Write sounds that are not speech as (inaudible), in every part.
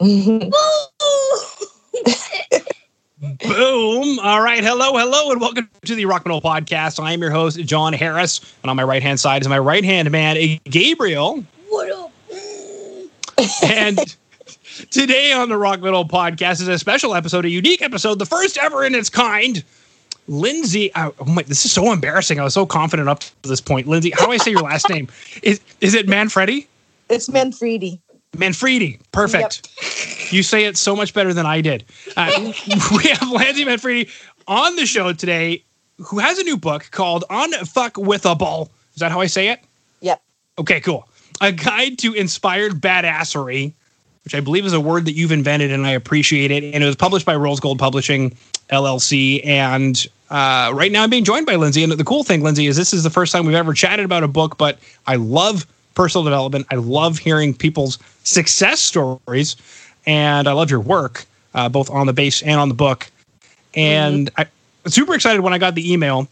Mm-hmm. (laughs) Boom. All right. Hello, hello, and welcome to the Rock and Roll Podcast. I am your host, Jon Harris. And on my right hand side is my right hand man, Gabriel. What up? And today on the Rock Metal Podcast is a special episode, a unique episode, the first ever in its kind. Lindsay, uh, oh my, this is so embarrassing. I was so confident up to this point. Lindsay, how do I say your last name? Is is it Manfredi? It's Manfredi. Manfredi. Perfect. You say it so much better than I did. Uh, (laughs) we have Lindsay Manfredi on the show today, who has a new book called On Fuck with a Ball. Is that how I say it? Yep. Okay, cool. A guide to inspired badassery, which I believe is a word that you've invented, and I appreciate it. And it was published by Rose Gold Publishing LLC. And uh, right now, I'm being joined by Lindsay. And the cool thing, Lindsay, is this is the first time we've ever chatted about a book. But I love personal development. I love hearing people's success stories, and I love your work, uh, both on the bass and on the book. And I was super excited when I got the email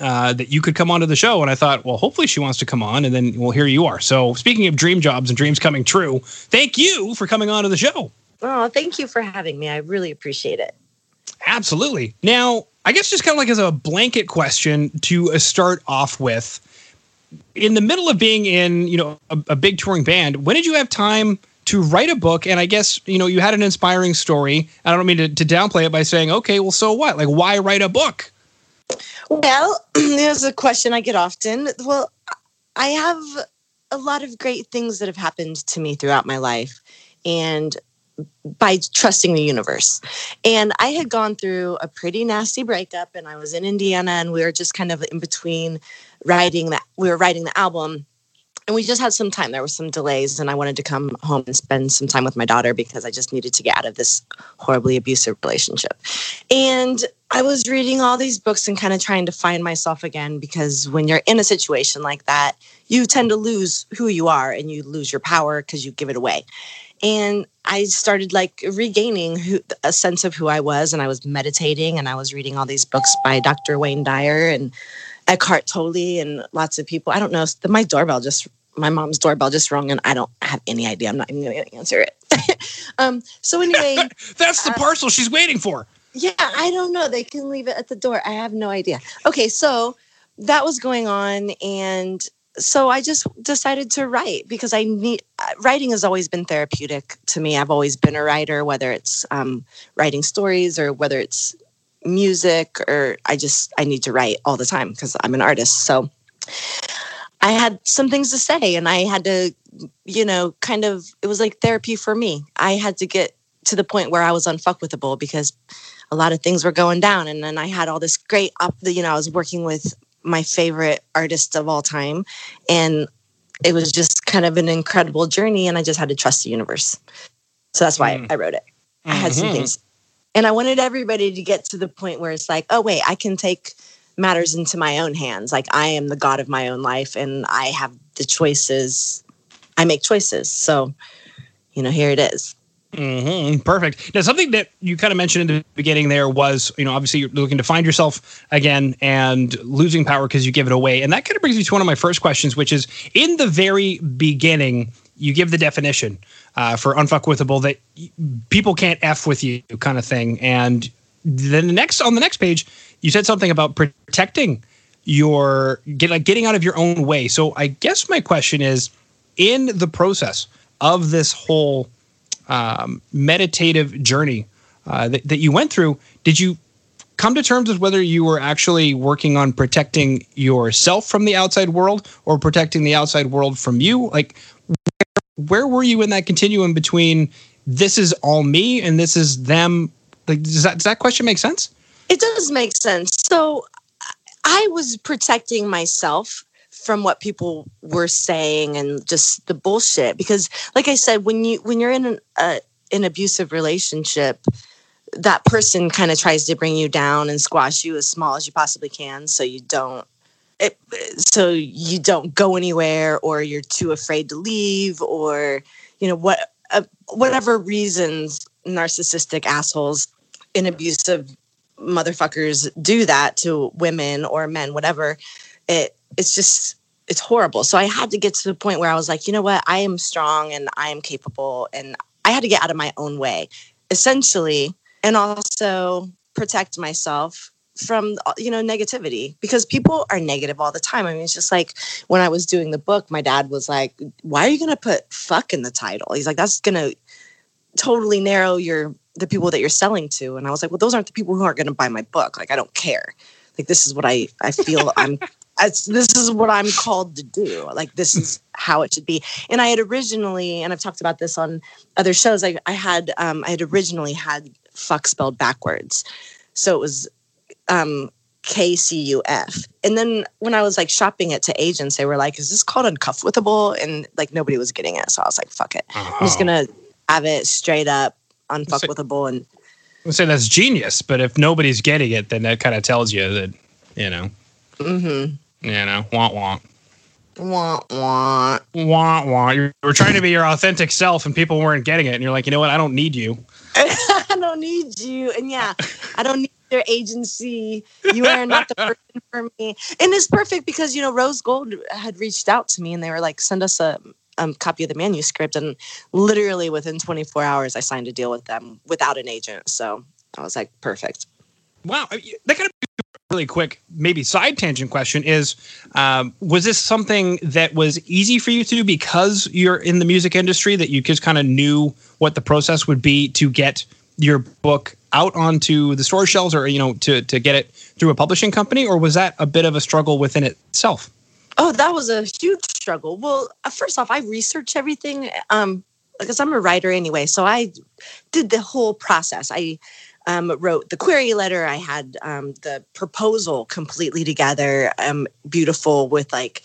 uh, that you could come onto the show. And I thought, well, hopefully she wants to come on, and then well, here you are. So speaking of dream jobs and dreams coming true, thank you for coming on to the show. Oh, thank you for having me. I really appreciate it. Absolutely. Now, I guess just kind of like as a blanket question to start off with, in the middle of being in, you know, a, a big touring band, when did you have time to write a book? And I guess, you know, you had an inspiring story. I don't mean to, to downplay it by saying, okay, well, so what? Like, why write a book? Well, (clears throat) there's a question I get often. Well, I have a lot of great things that have happened to me throughout my life. And by trusting the universe. And I had gone through a pretty nasty breakup and I was in Indiana and we were just kind of in between writing that we were writing the album and we just had some time. There were some delays and i wanted to come home and spend some time with my daughter because i just needed to get out of this horribly abusive relationship. And i was reading all these books and kind of trying to find myself again because when you're in a situation like that you tend to lose who you are and you lose your power because you give it away. And i started like regaining who, a sense of who i was and i was meditating and i was reading all these books by dr wayne dyer and Eckhart Tolle and lots of people. I don't know. My doorbell just, my mom's doorbell just rung, and I don't have any idea. I'm not even going to answer it. (laughs) um, so anyway, (laughs) That's the Uh, parcel she's waiting for. yeah, I don't know. They can leave it at the door. I have no idea. Okay, so that was going on, and so I just decided to write because I need writing has always been therapeutic to me. I've always been a writer, whether it's um, writing stories or whether it's music or I just I need to write all the time because I'm an artist. So I had some things to say and I had to you know kind of it was like therapy for me. I had to get to the point where I was unfuckwithable because a lot of things were going down and then I had all this great up you know I was working with my favorite artist of all time and it was just kind of an incredible journey and I just had to trust the universe. So that's why Mm. I wrote it. I had some Mhm. things. And I wanted everybody to get to the point where it's like, oh, wait, I can take matters into my own hands. Like I am the God of my own life and I have the choices. I make choices. So, you know, here it is. hmm Perfect. Now, something that you kind of mentioned in the beginning there was, you know, obviously you're looking to find yourself again and losing power because you give it away. And that kind of brings me to one of my first questions, which is in the very beginning, you give the definition uh, for unfuckwithable that people can't F with you kind of thing. And then the next, on the next page, you said something about protecting your, get, like getting out of your own way. So I guess my question is in the process of this whole um, meditative journey uh, that, that you went through, did you come to terms with whether you were actually working on protecting yourself from the outside world or protecting the outside world from you? Like, where, were you in that continuum between this is all me and this is them? Like, does that, does that question make sense? It does make sense. So I was protecting myself from what people were saying and just the bullshit because like I said when you when you're in an uh, an abusive relationship that person kind of tries to bring you down and squash you as small as you possibly can so you don't it, so you don't go anywhere or you're too afraid to leave or you know what uh, whatever reasons narcissistic assholes and abusive motherfuckers do that to women or men whatever it it's just it's horrible. So i had to get to the point where i was like you know what? I am strong and i am capable and I had to get out of my own way, essentially, and also protect myself from you know negativity because people are negative all the time. I mean, it's just like when I was doing the book, my dad was like, "Why are you going to put fuck in the title?" He's like, "That's going to totally narrow your the people that you're selling to." And I was like, "Well, those aren't the people who aren't going to buy my book. Like, I don't care. Like, this is what I I feel I'm." (laughs) this is what I'm called to do. Like this is how it should be. And I had originally, and I've talked about this on other shows. I, I had um, I had originally had fuck spelled backwards, so it was um, KCUF. And then when I was like shopping it to agents, they were like, "Is this called uncuffwithable?" And like nobody was getting it, so I was like, "Fuck it, uh-huh. I'm just gonna have it straight up unfuckwithable." And I say that's genius, but if nobody's getting it, then that kind of tells you that you know, mm-hmm. you know, want want. Want want want want. You were trying to be your authentic self, and people weren't getting it. And you're like, you know what? I don't need you. (laughs) I don't need you. And yeah, I don't need their agency. You are not the (laughs) person for me. And it's perfect because, you know, Rose Gold had reached out to me and they were like, send us a um, copy of the manuscript. And literally within 24 hours, I signed a deal with them without an agent. So I was like, perfect. Wow. That kind of really quick, maybe side tangent question is um, Was this something that was easy for you to do because you're in the music industry that you just kind of knew what the process would be to get your book out onto the store shelves or you know to to get it through a publishing company or was that a bit of a struggle within itself? Oh that was a huge struggle. Well uh, first off i research everything um because i'm a writer anyway so i did the whole process. I um, wrote the query letter. I had um, the proposal completely together um, beautiful with like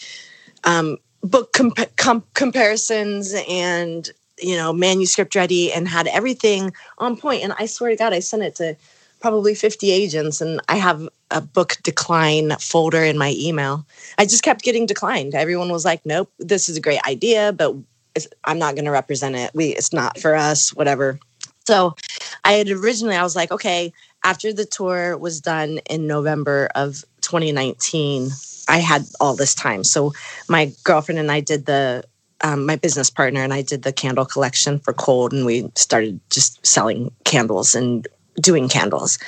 um, book comp- com- comparisons and you know, manuscript ready and had everything on point. And I swear to God, I sent it to probably 50 agents and I have a book decline folder in my email. I just kept getting declined. Everyone was like, nope, this is a great idea, but I'm not going to represent it. We, it's not for us, whatever. So I had originally, I was like, okay, after the tour was done in November of 2019, I had all this time. So my girlfriend and I did the um, my business partner and I did the candle collection for Cold, and we started just selling candles and doing candles.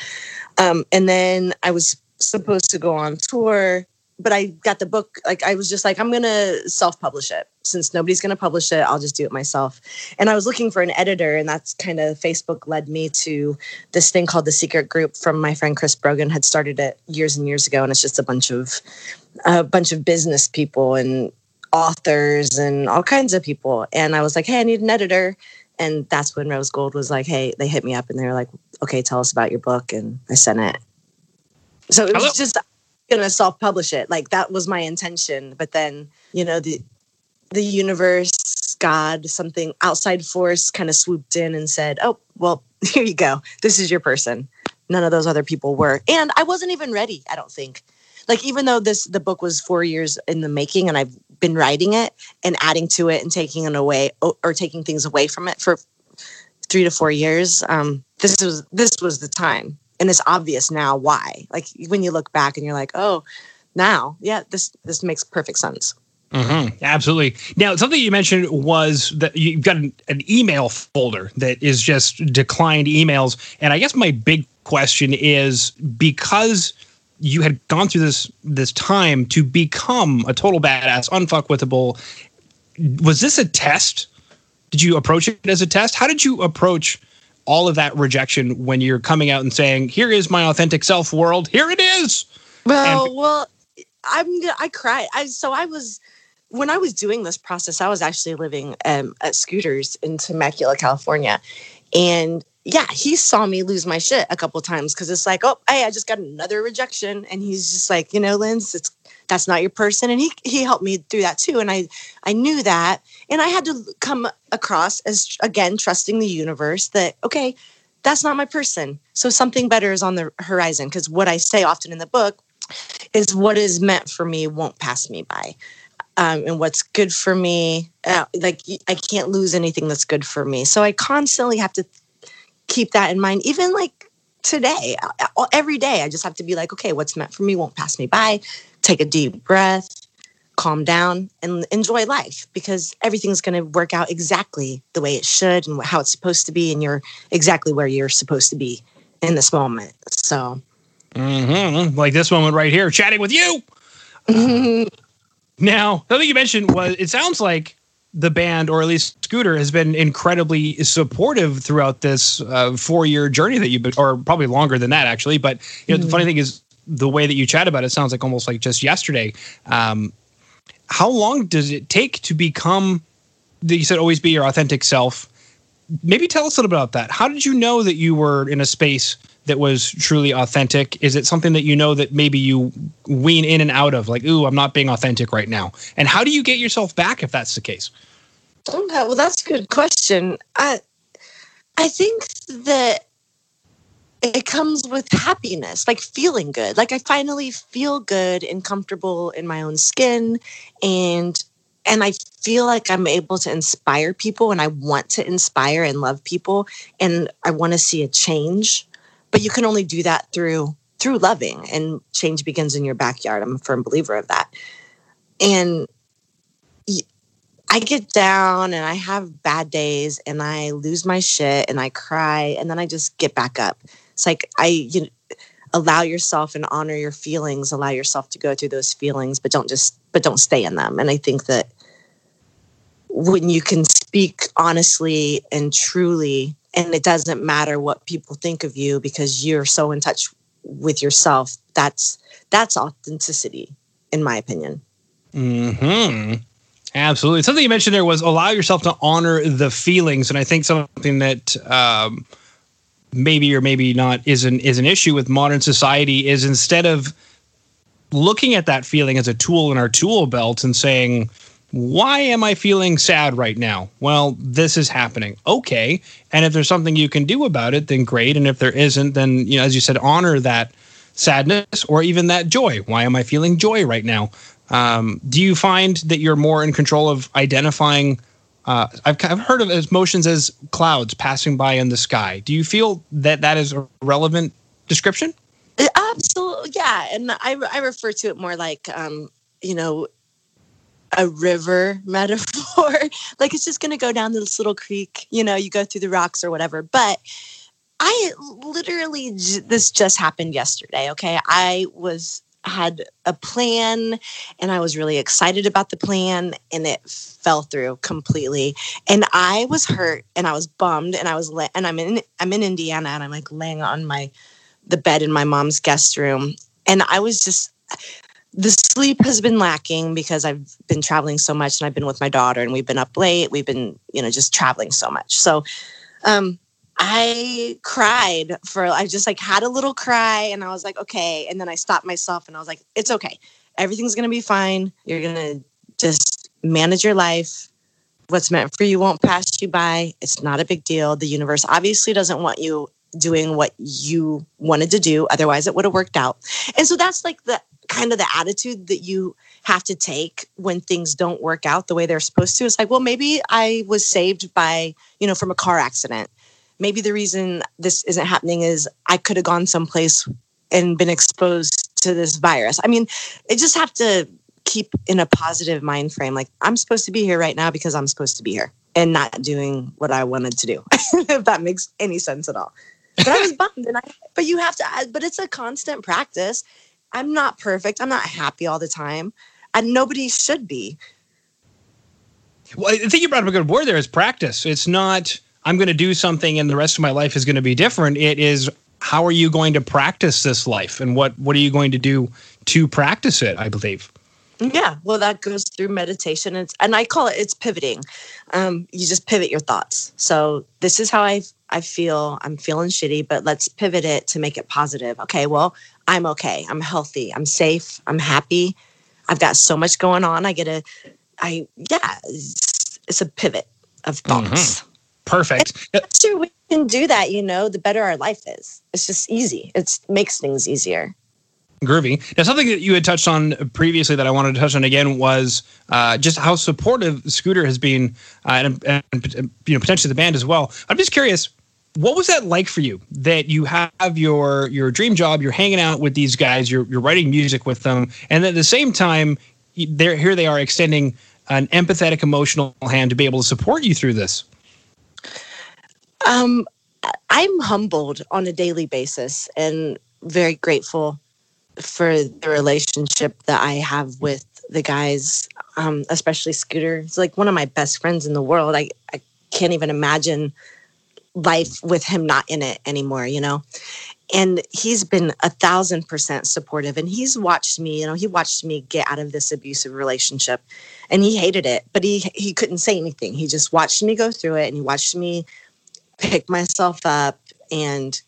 Um, and then I was supposed to go on tour, but I got the book. Like I was just like, I'm gonna self-publish it since nobody's gonna publish it. I'll just do it myself. And I was looking for an editor, and that's kind of Facebook led me to this thing called the Secret Group from my friend Chris Brogan had started it years and years ago, and it's just a bunch of a bunch of business people and authors and all kinds of people. And I was like, hey, I need an editor. And that's when Rose Gold was like, hey, they hit me up and they were like, okay, tell us about your book. And I sent it. So it was Hello. just gonna self-publish it. Like that was my intention. But then, you know, the the universe, God, something outside force kind of swooped in and said, Oh, well, (laughs) here you go. This is your person. None of those other people were. And I wasn't even ready, I don't think like even though this the book was four years in the making and i've been writing it and adding to it and taking it away or taking things away from it for three to four years um, this was this was the time and it's obvious now why like when you look back and you're like oh now yeah this this makes perfect sense Mm-hmm. Absolutely. Now, something you mentioned was that you've got an, an, email folder that is just declined emails. And I guess my big question is because you had gone through this this time to become a total badass, unfuckwithable. Was this a test? Did you approach it as a test? How did you approach all of that rejection when you're coming out and saying, "Here is my authentic self world. Here it is." Well, and- well, I'm I cried. I so I was when I was doing this process, I was actually living um, at Scooters in Temecula, California, and yeah, he saw me lose my shit a couple times because it's like, oh, hey, I just got another rejection, and he's just like, you know, Linz, it's that's not your person, and he he helped me through that too, and I I knew that, and I had to come across as again trusting the universe that okay, that's not my person, so something better is on the horizon because what I say often in the book is what is meant for me won't pass me by. Um, and what's good for me, uh, like I can't lose anything that's good for me. So I constantly have to keep that in mind, even like today, uh, uh, every day. I just have to be like, okay, what's meant for me won't pass me by. Take a deep breath. calm down and enjoy life because everything's going to work out exactly the way it should and how it's supposed to be and you're exactly where you're supposed to be in this moment so mm-hmm. like this moment right here chatting with you (laughs) uh, now something you mentioned was it sounds like the band or at least scooter has been incredibly supportive throughout this uh, four year journey that you've been or probably longer than that actually. But you know mm-hmm. the funny thing is the way that you chat about it sounds like almost like just yesterday. Um, how long does it take to become you said always be your authentic self? Maybe tell us a little bit about that. How did you know that you were in a space that was truly authentic is it something that you know that maybe you wean in and out of like ooh i'm not being authentic right now and how do you get yourself back if that's the case oh, okay well that's a good question i i think that it comes with happiness, like feeling good. Like I finally feel good and comfortable in my own skin and and I feel like I'm able to inspire people and I want to inspire and love people and I want to see a change. But you can only do that through through loving and change begins in your backyard. I'm a firm believer of that. And I get down and I have bad days and I lose my shit and I cry and then I just get back up it's like I you know, allow yourself and honor your feelings, allow yourself to go through those feelings, but don't just but don't stay in them. And I think that when you can speak honestly and truly, and it doesn't matter what people think of you because you're so in touch with yourself, that's that's authenticity, in my opinion. Hmm. Absolutely. Something you mentioned there was allow yourself to honor the feelings, and I think something that um, maybe or maybe not is an is an issue with modern society is instead of looking at that feeling as a tool in our tool belt and saying why am i feeling sad right now well this is happening okay and if there's something you can do about it then great and if there isn't then you know as you said honor that sadness or even that joy why am i feeling joy right now um, do you find that you're more in control of identifying uh, I've, I've heard of emotions as clouds passing by in the sky. Do you feel that that is a relevant description? Uh, absolutely, yeah. And I, I refer to it more like, um, you know, a river metaphor. (laughs) like it's just going to go down this little creek, you know, you go through the rocks or whatever. But I literally, this just happened yesterday. Okay. I was had a plan and I was really excited about the plan and it fell through completely. And I was hurt and I was bummed and I was la- and I'm in I'm in Indiana and I'm like laying on my the bed in my mom's guest room and I was just the sleep has been lacking because I've been traveling so much and I've been with my daughter and we've been up late. We've been, you know, just traveling so much. So um I cried for I just like had a little cry and I was like, okay. And then I stopped myself and I was like, it's okay. Everything's gonna be fine. You're gonna just manage your life. What's meant for you won't pass you by. It's not a big deal. The universe obviously doesn't want you doing what you wanted to do. Otherwise, it would have worked out. And so that's like the kind of the attitude that you have to take when things don't work out the way they're supposed to. It's like, well, maybe I was saved by, you know, from a car accident maybe the reason this isn't happening is I could have gone someplace and been exposed to this virus. I mean, I just have to keep in a positive mind frame. Like I'm supposed to be here right now because I'm supposed to be here and not doing what I wanted to do. (laughs) if that makes any sense at all. But I was (laughs) bummed and I but you have to but it's a constant practice. I'm not perfect. I'm not happy all the time. And nobody should be. Well, I think you brought up a good word there is practice. It's not I'm going to do something and the rest of my life is going to be different. It is how are you going to practice this life and what what are you going to do to practice it, I believe. Yeah, well, that goes through meditation. It's, and I call it it's pivoting. Um, you just pivot your thoughts. So this is how I I feel. I'm feeling shitty, but let's pivot it to make it positive. Okay, well, I'm okay. I'm healthy. I'm safe. I'm happy. I've got so much going on. I get a, I yeah, it's, it's a pivot of thoughts. Mm-hmm. Perfect. The faster we can do that, you know, the better our life is. It's just easy. It makes things easier. Groovy. Now, something that you had touched on previously that I wanted to touch on again was uh, just how supportive Scooter has been, uh, and, and, you know potentially the band as well. I'm just curious, what was that like for you? That you have your your dream job, you're hanging out with these guys, you're you're writing music with them, and at the same time, they're here they are extending an empathetic emotional hand to be able to support you through this um i'm humbled on a daily basis and very grateful for the relationship that i have with the guys um, especially scooter he's like one of my best friends in the world I, I can't even imagine life with him not in it anymore you know? And he's been a thousand percent supportive and he's watched me you know he watched me get out of this abusive relationship and he hated it but he he couldn't say anything. He just watched me go through it and he watched me pick myself up and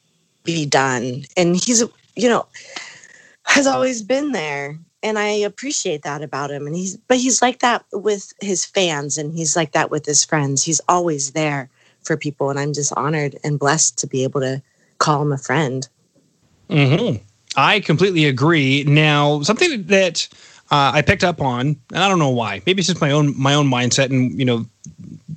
be done. And he's you know has always been there and i appreciate that about him and he's but he's like that with his fans and he's like that with his friends. He's always there for people and i'm just honored and blessed to be able to call him a friend. Mm-hmm. I completely agree. Now, something that uh, I picked up on, and I don't know why. Maybe it's just my own my own mindset, and you know,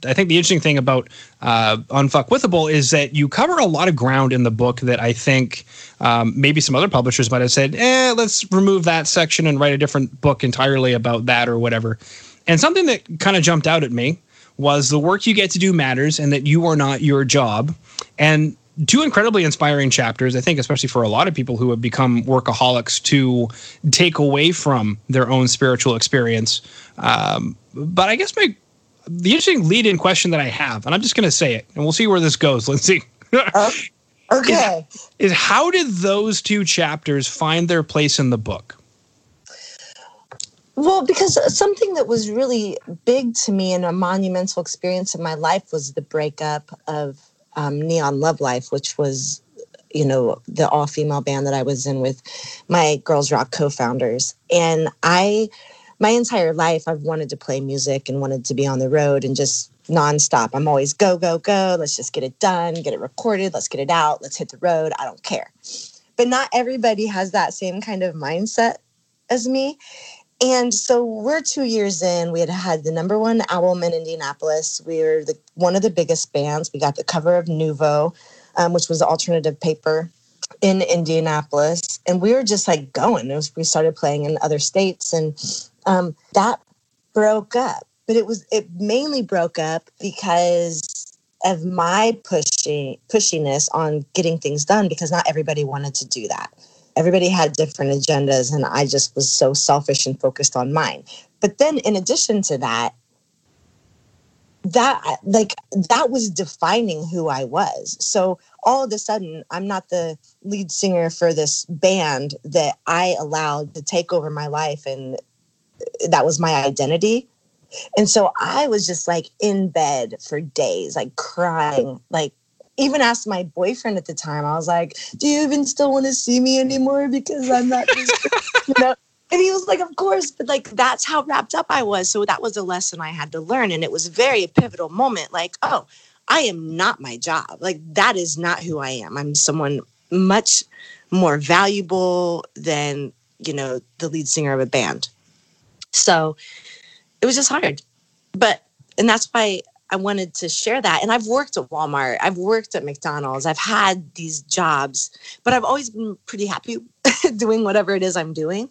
I think the interesting thing about uh, Unfuckwithable is that you cover a lot of ground in the book that I think um, maybe some other publishers might have said, "Eh, let's remove that section and write a different book entirely about that or whatever." And something that kind of jumped out at me was the work you get to do matters, and that you are not your job. And two incredibly inspiring chapters, I think, especially for a lot of people who have become workaholics to take away from their own spiritual experience. Um, but I guess my the interesting lead in question that I have, and I'm just going to say it, and we'll see where this goes, (laughs) Lindsay. uh, okay. Is, is how did those two chapters find their place in the book? Well, because something that was really big to me and a monumental experience in my life was the breakup of um, Neon Love Life, which was, you know, the all female band that I was in with my Girls Rock co founders. And I, my entire life, I've wanted to play music and wanted to be on the road and just nonstop. I'm always go, go, go. Let's just get it done, get it recorded, let's get it out, let's hit the road. I don't care. But not everybody has that same kind of mindset as me. And so we're two years in. We had had the number one album in Indianapolis. We were the, one of the biggest bands. We got the cover of Nuvo, um, which was alternative paper in Indianapolis. And we were just like going. Was, we started playing in other states, and um, that broke up. But it was it mainly broke up because of my pushing pushiness on getting things done because not everybody wanted to do that everybody had different agendas and i just was so selfish and focused on mine. But then in addition to that that like that was defining who i was. So all of a sudden i'm not the lead singer for this band that i allowed to take over my life and that was my identity. And so i was just like in bed for days like crying like even asked my boyfriend at the time, I was like, Do you even still want to see me anymore? Because I'm not (laughs) just, you know. And he was like, Of course, but like that's how wrapped up I was. So that was a lesson I had to learn. And it was a very pivotal moment. Like, oh, I am not my job. Like, that is not who I am. I'm someone much more valuable than, you know, the lead singer of a band. So it was just hard. But, and that's why I wanted to share that. And I've worked at Walmart, I've worked at McDonald's, I've had these jobs, but I've always been pretty happy (laughs) doing whatever it is I'm doing.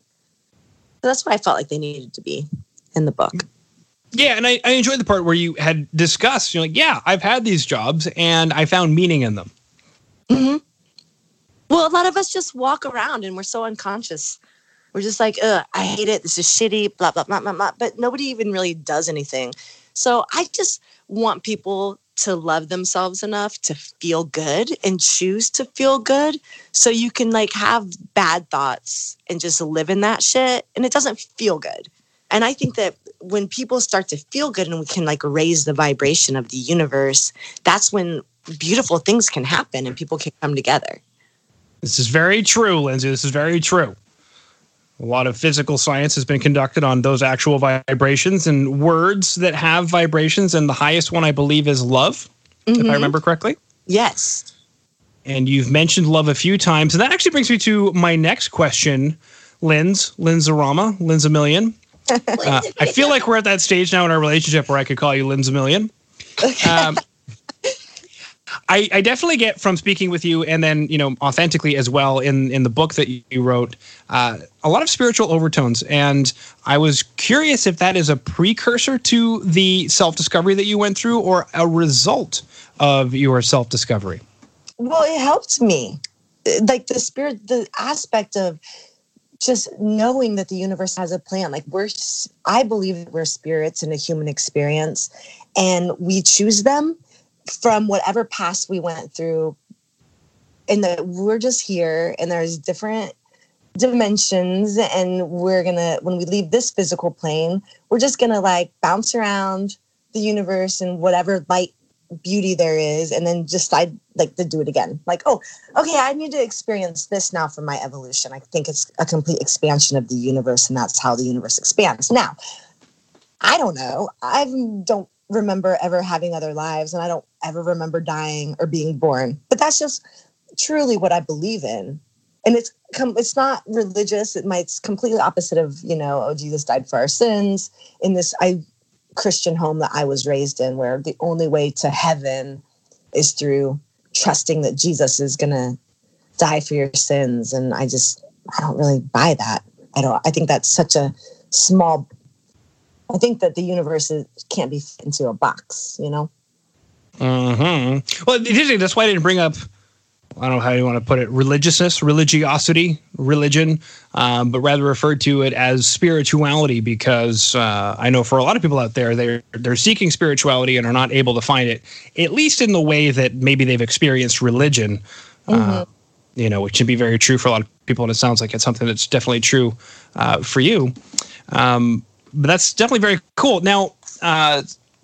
So that's why I felt like they needed to be in the book. Yeah, and I, I enjoyed the part where you had discussed, you're like, yeah, I've had these jobs and I found meaning in them. Mm-hmm. Well, a lot of us just walk around and we're so unconscious. We're just like, I hate it. This is shitty, blah, blah, blah, blah, blah. But nobody even really does anything. So I just want people to love themselves enough to feel good and choose to feel good so you can like have bad thoughts and just live in that shit and it doesn't feel good. And i think that when people start to feel good and we can like raise the vibration of the universe that's when beautiful things can happen and people can come together. This is very true lindsay. This is very true a lot of physical science has been conducted on those actual vibrations and words that have vibrations. And the highest one, I believe, is love, mm-hmm. if I mm-hmm. remember correctly. Yes. And you've mentioned love a few times. And that actually brings me to my next question, Linz, Linzarama, Linz a million. (laughs) Uh, I feel like we're at that stage now in our relationship where I could call you Linz a million. Um, I, I definitely get from speaking with you and then you know authentically as well in in the book that you wrote uh, a lot of spiritual overtones. And I was curious if that is a precursor to the self discovery that you went through or a result of your self discovery. Well, it helped me, like the spirit, the aspect of just knowing that the universe has a plan. Like we're i believe that we're spirits in a human experience and we choose them from whatever past we went through and that we're just here and there's different dimensions and we're gonna when we leave this physical plane we're just gonna like bounce around the universe and whatever light beauty there is and then i like to do it again. Like oh okay i need to experience this now for my evolution. I think it's a complete expansion of the universe and that's how the universe expands. Now i don't know. I don't remember ever having other lives and i don't ever remember dying or being born but that's just truly what i believe in and it's it's not religious it might it's completely opposite of you know oh jesus died for our sins in this i Christian home that I was raised in, where the only way to heaven is through trusting that Jesus is going to die for your sins. And I just, I don't really buy that. I don't, I think that's such a small, I think that the universe is, can't be fit into a box, you know? hmm Well, that's why I didn't bring up I don't know how you want to put it, religiousness, religiosity, religion, um, but rather referred to it as spirituality because uh, I know for a lot of people out there, they're they're seeking spirituality and are not able to find it, at least in the way that maybe they've experienced religion. Uh, mm-hmm. Uh, you know, which can be very true for a lot of people, and it sounds like it's something that's definitely true uh, for you. Um, but that's definitely very cool. Now, uh,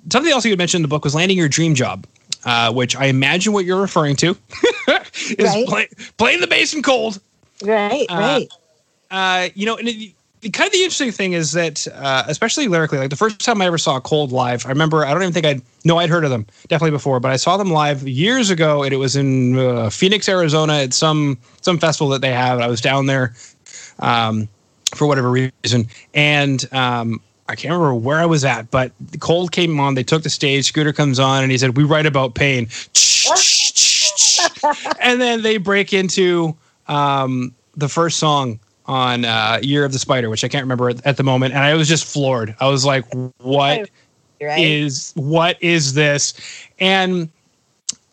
something else you had mentioned in the book was landing your dream job uh, which I imagine what you're referring to (laughs) is right. play, playing the bass in cold. Right, uh, right. Uh, you know, and it, kind of the interesting thing is that, uh, especially lyrically, like the first time I ever saw Cold live, I remember, I don't even think I'd, no, I'd heard of them definitely before, but I saw them live years ago and it was in uh, Phoenix, Arizona at some, some festival that they have. I was down there um, for whatever reason. And um, I can't remember where I was at, but the Cold came on. They took the stage. Scooter comes on, and he said, "We write about pain." (laughs) and then they break into um, the first song on uh, Year of the Spider, which I can't remember at the moment, and I was just floored. I was like, "What right. is what is this?" And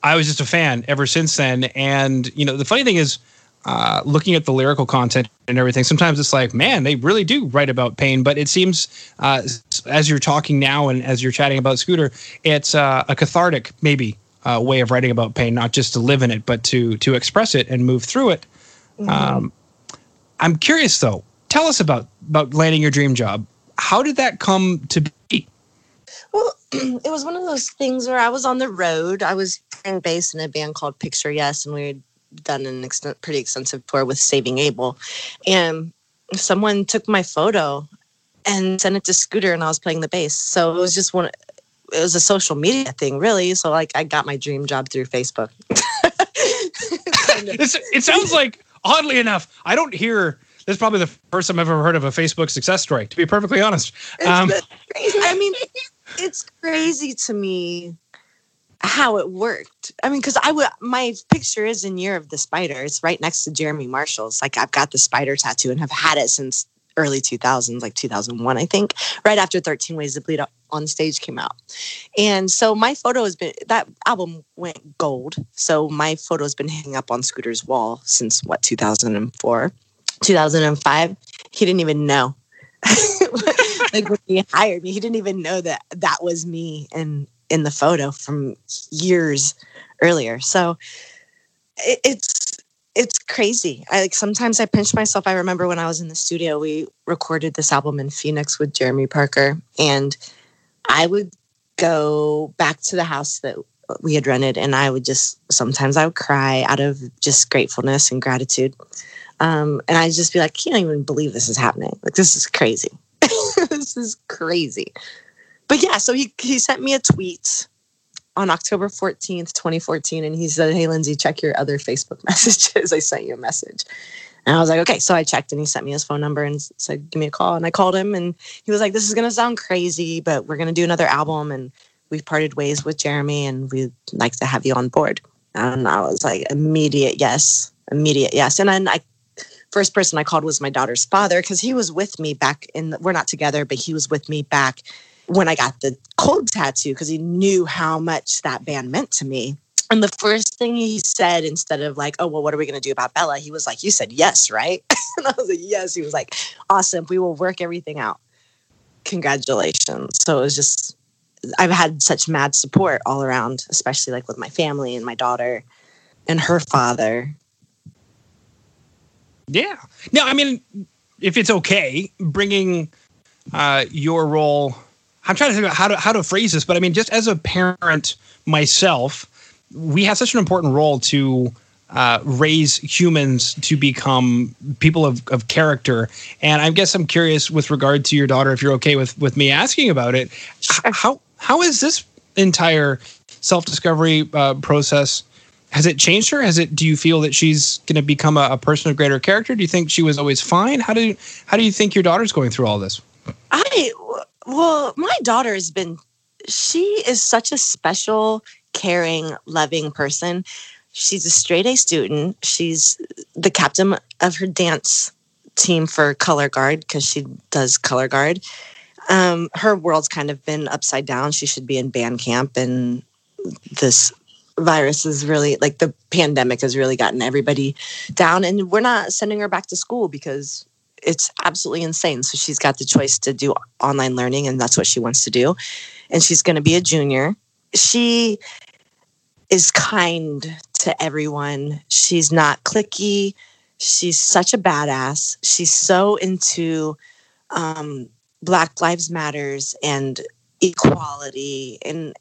I was just a fan ever since then. And you know, the funny thing is uh, looking at the lyrical content and everything, sometimes it's like, man, they really do write about pain. But it seems, uh, as you're talking now and as you're chatting about Scooter, it's uh, a cathartic, maybe, uh, way of writing about pain, not just to live in it, but to to express it and move through it. Mm-hmm. Um, I'm curious, though. Tell us about about landing your dream job. How did that come to be? Well, (clears throat) it was one of those things where I was on the road. I was playing bass in a band called Picture Yes, and we done an extent, pretty extensive tour with Saving Abel, and someone took my photo and sent it to Scooter, and I was playing the bass. So it was just one. It was a social media thing, really. So like, I got my dream job through Facebook. (laughs) it sounds like, oddly enough, I don't hear. This is probably the first time I've ever heard of a Facebook success story. To be perfectly honest, um, I mean, it's crazy to me how it worked. I mean, because I would my picture is in Year of the Spider. It's right next to Jeremy Marshall's. Like I've got the spider tattoo and have had it since early 2000s, like 2001, I think, right after 13 Ways to Bleed on stage came out. And so my photo has been that album went gold. So my photo has been hanging up on Scooter's wall since what 2004, 2005. He didn't even know. (laughs) like when he hired me, he didn't even know that that was me. And in the photo from years earlier. So it, it's it's crazy. I like sometimes I pinch myself. I remember when I was in the studio, we recorded this album in Phoenix with Jeremy Parker, and I would go back to the house that we had rented, and I would just sometimes I would cry out of just gratefulness and gratitude. Um, and I'd just be like, I can't even believe this is happening. Like this is crazy. (laughs) this is crazy but yeah, so he he sent me a tweet on October 14th, 2014, and he said, Hey Lindsay, check your other Facebook (laughs) messages. I sent you a message. And I was like, okay. So I checked and he sent me his phone number and said, give me a call. And I called him and he was like, this is going to sound crazy, but we're going to do another album and we've parted ways with Jeremy and we'd like to have you on board. And I was like, immediate yes, immediate yes. And then I, first person I called was my daughter's father because he was with me back in, the, we're not together, but he was with me back when I got the cold tattoo because he knew how much that band meant to me. And the first thing he said, instead of like, oh, well, what are we going to do about Bella? He was like, you said yes, right? (laughs) and I was like, yes. He was like, awesome. We will work everything out. Congratulations. So it was just, I've had such mad support all around, especially like with my family and my daughter and her father. Yeah. No, I mean, if it's okay, bringing uh, your role, I'm trying to think about how to how to phrase this, but I mean, just as a parent myself, we have such an important role to uh, raise humans to become people of, of character. And I guess I'm curious with regard to your daughter, if you're okay with with me asking about it. How how is this entire self discovery uh, process? Has it changed her? Has it? Do you feel that she's going to become a, a, person of greater character? Do you think she was always fine? How do you, how do you think your daughter's going through all this? I well, my daughter has been. She is such a special caring, loving person. She's a straight A student. She's the captain of her dance team for color guard because she does color guard. Um, her world's kind of been upside down. She should be in band camp, and this virus is really like the pandemic has really gotten everybody down. And we're not sending her back to school because it's absolutely insane. So she's got the choice to do online learning, and that's what she wants to do. And she's going to be a junior she is kind to everyone. She's not cliquey. She's such a badass. She's so into um, Black Lives Matters and equality, and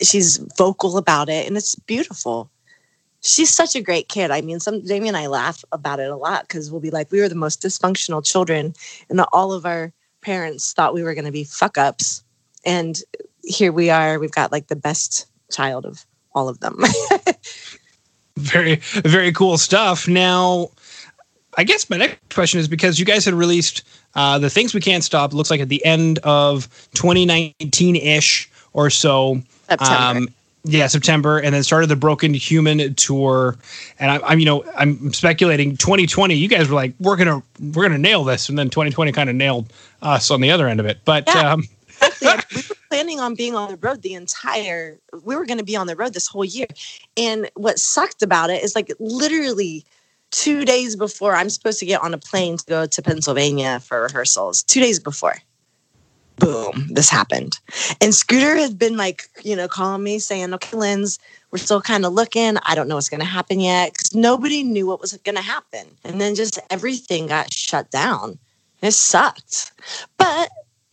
she's vocal about it, and it's beautiful. She's such a great kid. I mean, some Jamie and I laugh about it a lot because we'll be like, we were the most dysfunctional children, and all of our parents thought we were going to be fuck ups, and here we are. We've got like the best child of all of them. (laughs) very, very cool stuff. Now, I guess my next question is because you guys had released uh, the things we can't stop. Looks like at the end of 2019 ish or so. September. Um, yeah, September, and then started the Broken Human tour. And I, am you know, I'm speculating 2020. You guys were like, we're gonna, we're gonna nail this, and then 2020 kind of nailed us on the other end of it. But yeah. um, (laughs) we were planning on being on the road the entire we were going to be on the road this whole year and what sucked about it is like literally two days before i'm supposed to get on a plane to go to pennsylvania for rehearsals two days before boom this happened. And scooter had been like you know calling me saying okay Linz we're still kind of looking. I don't know what's going to happen yet. Because nobody knew what was going to happen. And then just everything got shut down. It sucked. But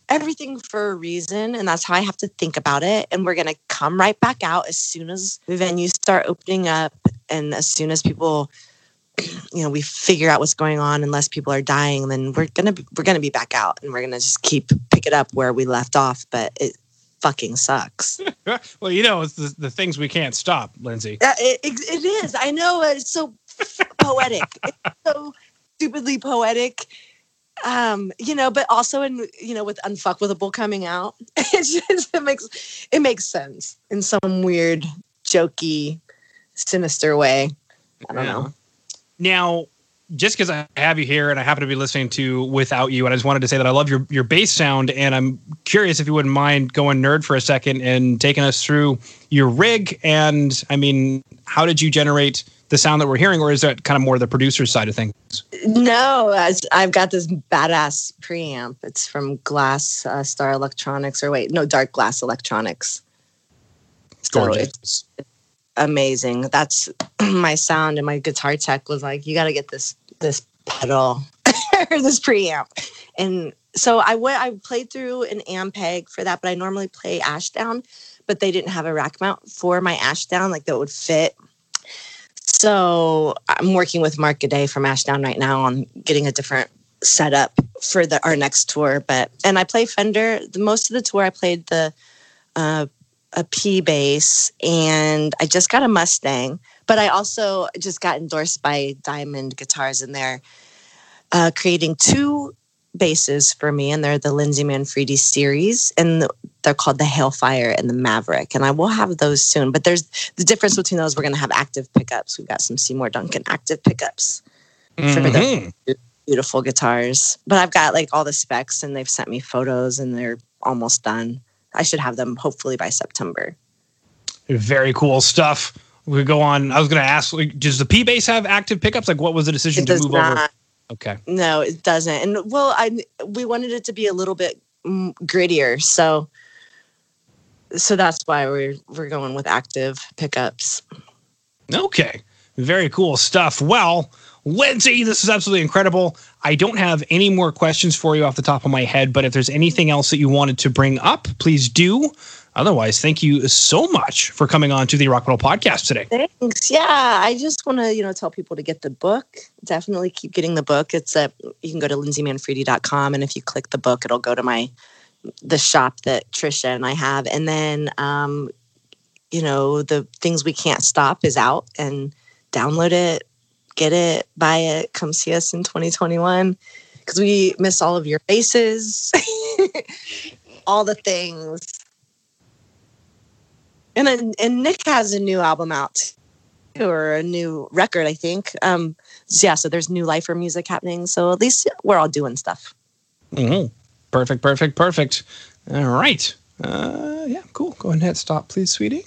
everything for a reason and that's how i have to think about it. And we're going to come right back out as soon as the venues start opening up and as soon as people you know we figure out what's going on and less people are dying then we're going to we're to be back out and we're to just keep pick it up where we left off but it fucking sucks. (laughs) Well you know it's the, the things we can't stop lindsay. Uh, it, it, it is. I know it's so (laughs) poetic. It's so stupidly poetic. Um you know but also in you know with unfuckwithable coming out (laughs) it just it makes it makes sense in some weird jokey sinister way. I don't yeah. know now just because I have you here and I happen to be listening to Without You, and I just wanted to say that I love your your bass sound, and I'm curious if you wouldn't mind going nerd for a second and taking us through your rig. And I mean, how did you generate the sound that we're hearing, or is that kind of more the producer's side of things? No, I've got this badass preamp. It's from Glass uh, Star Electronics, or wait, no, Dark Glass Electronics. So it's amazing. That's (clears throat) my sound, and my guitar tech was like, "You got to get this this pedal (laughs) this preamp," and so I went. I played through an Ampeg for that, but I normally play Ashdown, but they didn't have a rack mount for my Ashdown like that would fit so I'm working with Mark Gooday from Ashdown right now on getting a different setup for the our next tour. But and I play Fender. The most of the tour I played the uh, a P bass, and I just got a Mustang. But I also just got endorsed by Diamond Guitars, and they're uh, creating two basses for me, and they're the Lindsay Manfredi series, and they're called the Hailfire and the Maverick, and I will have those soon. But there's the difference between those. We're going to have active pickups. We've got some Seymour Duncan active pickups mm-hmm. for the beautiful guitars. But I've got like all the specs, and they've sent me photos, and they're almost done. I should have them hopefully by September. Very cool stuff. We go on. I was going to ask, like, does the P bass have active pickups? Like, what was the decision It to does move not. over? Okay. No, it doesn't. And well, I we wanted it to be a little bit mm, grittier, so so that's why we're we're going with active pickups. Okay. Very cool stuff. Well, Lindsay, this is absolutely incredible. I don't have any more questions for you off the top of my head, but if there's anything else that you wanted to bring up, please do. Otherwise, thank you so much for coming on to the Rock Metal Podcast today. Thanks. Yeah, I just want to you know tell people to get the book. Definitely keep getting the book. It's a you can go to lindsaymanfredi.com and if you click the book, it'll go to my the shop that Trisha and I have, and then um, you know the things we can't stop is out and download it, get it, buy it, come see us in 2021 because we miss all of your faces, (laughs) all the things. And and Nick has a new album out or a new record, I think. Um, so yeah, so there's new life lifer music happening. So at least we're all doing stuff. Mhm. Perfect, perfect, perfect. All right. Uh, yeah, cool. Go ahead and hit stop, please, sweetie.